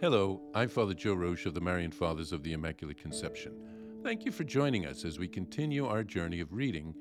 Hello, I'm Father Joe Roesch of the Marian Fathers of the Immaculate Conception. Thank you for joining us as we continue our journey of reading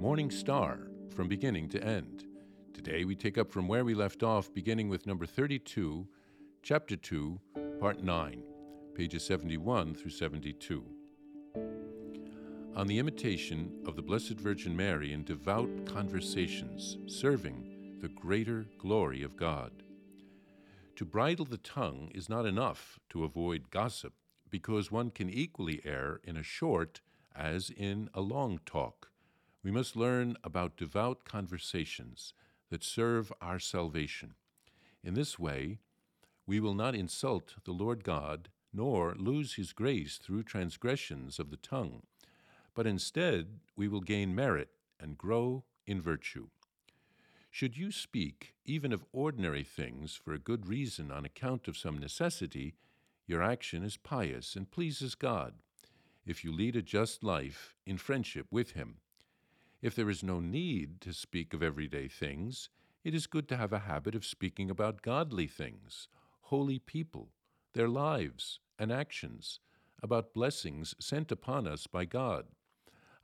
Morning Star from beginning to end. Today we take up from where we left off, beginning with number 32, chapter 2, part 9, pages 71 through 72. On the imitation of the Blessed Virgin Mary in devout conversations, serving the greater glory of God. To bridle the tongue is not enough to avoid gossip, because one can equally err in a short as in a long talk. We must learn about devout conversations that serve our salvation. In this way, we will not insult the Lord God, nor lose his grace through transgressions of the tongue, but instead we will gain merit and grow in virtue. Should you speak even of ordinary things for a good reason on account of some necessity, your action is pious and pleases God, if you lead a just life in friendship with Him. If there is no need to speak of everyday things, it is good to have a habit of speaking about godly things, holy people, their lives and actions, about blessings sent upon us by God,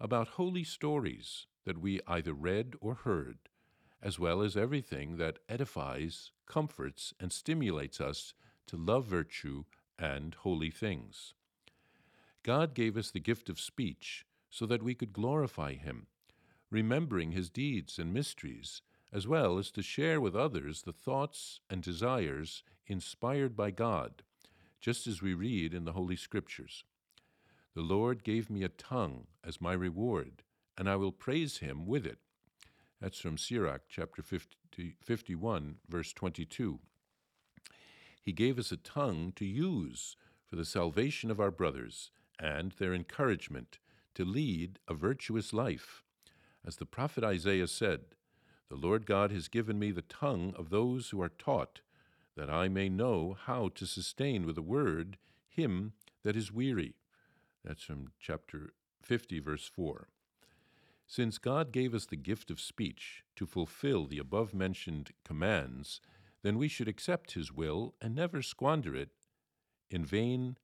about holy stories that we either read or heard as well as everything that edifies, comforts, and stimulates us to love virtue and holy things. God gave us the gift of speech so that we could glorify Him, remembering His deeds and mysteries, as well as to share with others the thoughts and desires inspired by God, just as we read in the Holy Scriptures. The Lord gave me a tongue as my reward, and I will praise Him with it. That's from Sirach chapter 50, 51, verse 22. He gave us a tongue to use for the salvation of our brothers and their encouragement to lead a virtuous life. As the prophet Isaiah said, The Lord God has given me the tongue of those who are taught, that I may know how to sustain with a word him that is weary. That's from chapter 50, verse 4. Since God gave us the gift of speech to fulfill the above mentioned commands, then we should accept His will and never squander it in vain,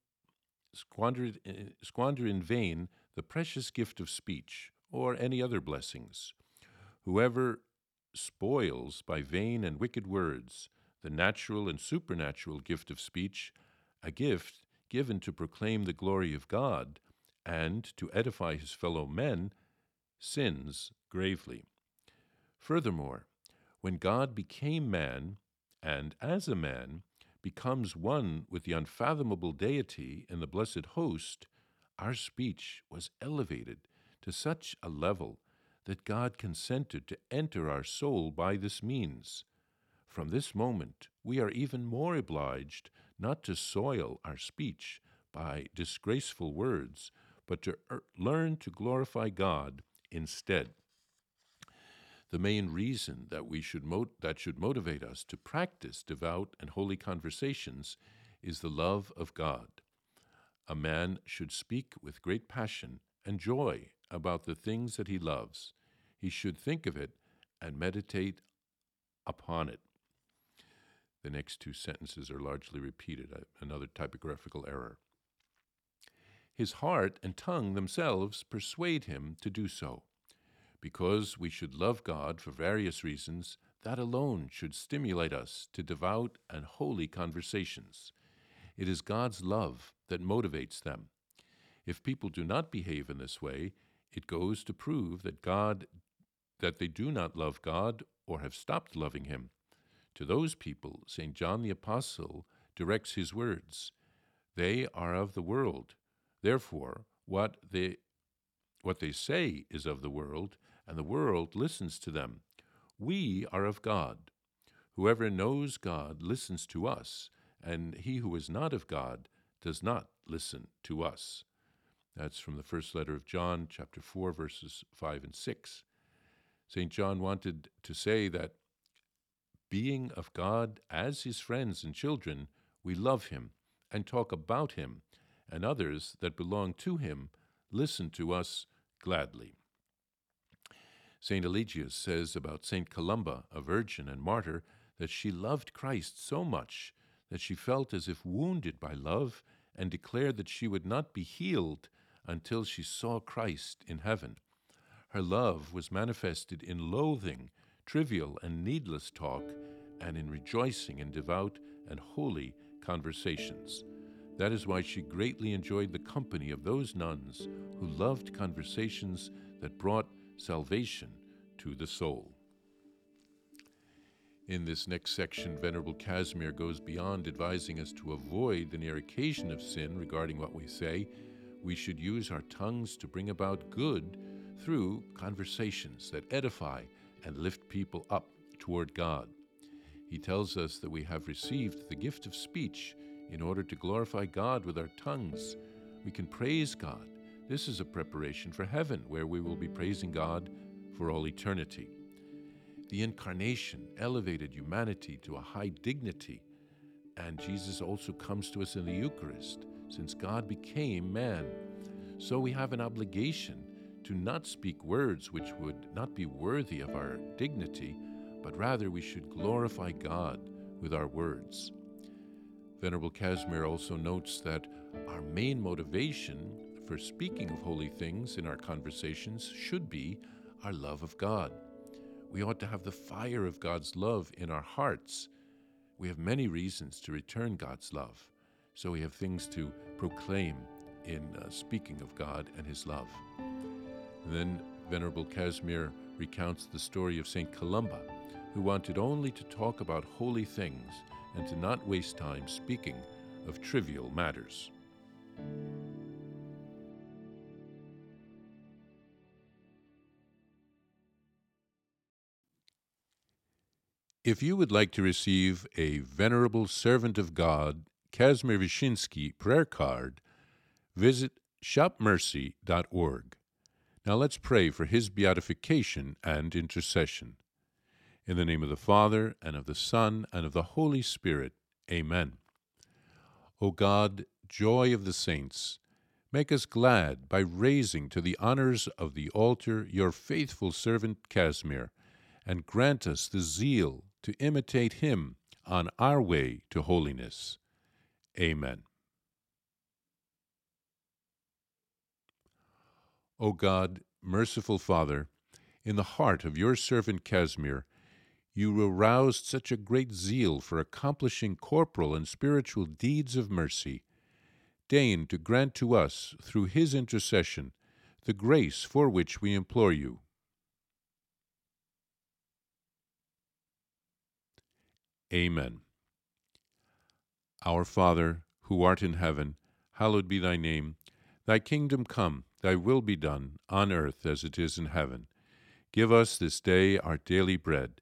squander, eh, squander in vain the precious gift of speech or any other blessings. Whoever spoils by vain and wicked words the natural and supernatural gift of speech, a gift given to proclaim the glory of God and to edify his fellow men, sins gravely. Furthermore, when God became man, and as a man becomes one with the unfathomable deity in the blessed host, our speech was elevated to such a level that God consented to enter our soul by this means. From this moment, we are even more obliged not to soil our speech by disgraceful words, but to er- learn to glorify God instead. The main reason that we should mo- that should motivate us to practice devout and holy conversations is the love of God. A man should speak with great passion and joy about the things that he loves. He should think of it and meditate upon it. The next two sentences are largely repeated, uh, another typographical error. His heart and tongue themselves persuade him to do so. Because we should love God for various reasons, that alone should stimulate us to devout and holy conversations. It is God's love that motivates them. If people do not behave in this way, it goes to prove that God that they do not love God or have stopped loving him. To those people, St. John the Apostle directs his words They are of the world, Therefore, what they, what they say is of the world, and the world listens to them. We are of God. Whoever knows God listens to us, and he who is not of God does not listen to us. That's from the first letter of John, chapter 4, verses 5 and 6. St. John wanted to say that being of God as his friends and children, we love him and talk about him and others that belong to him listen to us gladly. St. Eligius says about St. Columba, a virgin and martyr, that she loved Christ so much that she felt as if wounded by love and declared that she would not be healed until she saw Christ in heaven. Her love was manifested in loathing trivial and needless talk and in rejoicing in devout and holy conversations. That is why she greatly enjoyed the company of those nuns who loved conversations that brought salvation to the soul. In this next section, Venerable Casimir goes beyond advising us to avoid the near occasion of sin regarding what we say. We should use our tongues to bring about good through conversations that edify and lift people up toward God. He tells us that we have received the gift of speech in order to glorify God with our tongues. We can praise God. This is a preparation for heaven, where we will be praising God for all eternity. The incarnation elevated humanity to a high dignity, and Jesus also comes to us in the Eucharist, since God became man. So we have an obligation to not speak words which would not be worthy of our dignity, but rather we should glorify God with our words. Venerable Casimir also notes that our main motivation for speaking of holy things in our conversations should be our love of God. We ought to have the fire of God's love in our hearts. We have many reasons to return God's love, so we have things to proclaim in uh, speaking of God and His love. And then Venerable Casimir recounts the story of St. Columba, who wanted only to talk about holy things and to not waste time speaking of trivial matters. If you would like to receive a Venerable Servant of God, Casimir Wyszyński prayer card, visit shopmercy.org. Now let's pray for his beatification and intercession. In the name of the Father, and of the Son, and of the Holy Spirit. Amen. O God, joy of the saints, make us glad by raising to the honors of the altar your faithful servant Casimir, and grant us the zeal to imitate him on our way to holiness. Amen. O God, merciful Father, in the heart of your servant Casimir, you aroused such a great zeal for accomplishing corporal and spiritual deeds of mercy. Deign to grant to us, through his intercession, the grace for which we implore you. Amen. Our Father, who art in heaven, hallowed be thy name. Thy kingdom come Thy will be done, on earth as it is in heaven. Give us this day our daily bread,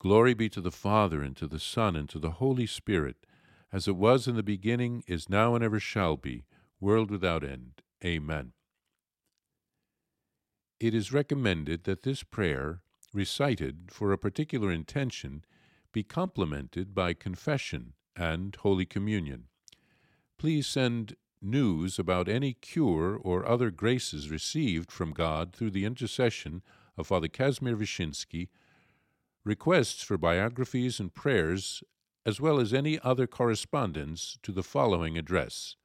Glory be to the Father, and to the Son, and to the Holy Spirit, as it was in the beginning, is now, and ever shall be, world without end. Amen. It is recommended that this prayer, recited for a particular intention, be complemented by confession and Holy Communion. Please send news about any cure or other graces received from God through the intercession of Father Casimir Wyszyński, requests for biographies and prayers, as well as any other correspondence to the following address.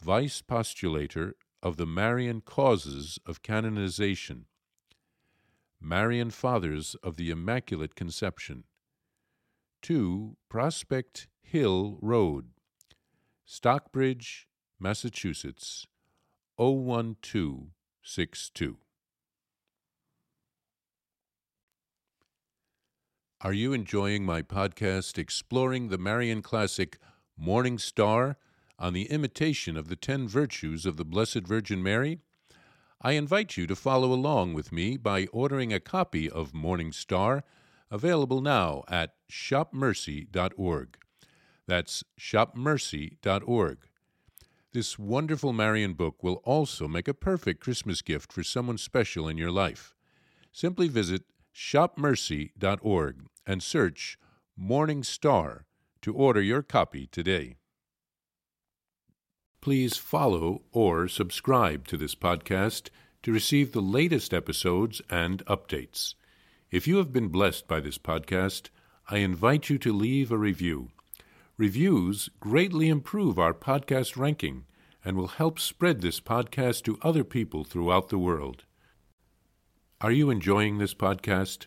Vice Postulator of the Marian Causes of Canonization, Marian Fathers of the Immaculate Conception, 2 Prospect Hill Road, Stockbridge, Massachusetts 01262. Are you enjoying my podcast exploring the Marian classic Morning Star on the imitation of the ten virtues of the Blessed Virgin Mary? I invite you to follow along with me by ordering a copy of Morning Star, available now at shopmercy.org. That's shopmercy.org. This wonderful Marian book will also make a perfect Christmas gift for someone special in your life. Simply visit shopmercy.org and search Morning Star to order your copy today. Please follow or subscribe to this podcast to receive the latest episodes and updates. If you have been blessed by this podcast, I invite you to leave a review. Reviews greatly improve our podcast ranking and will help spread this podcast to other people throughout the world. Are you enjoying this podcast?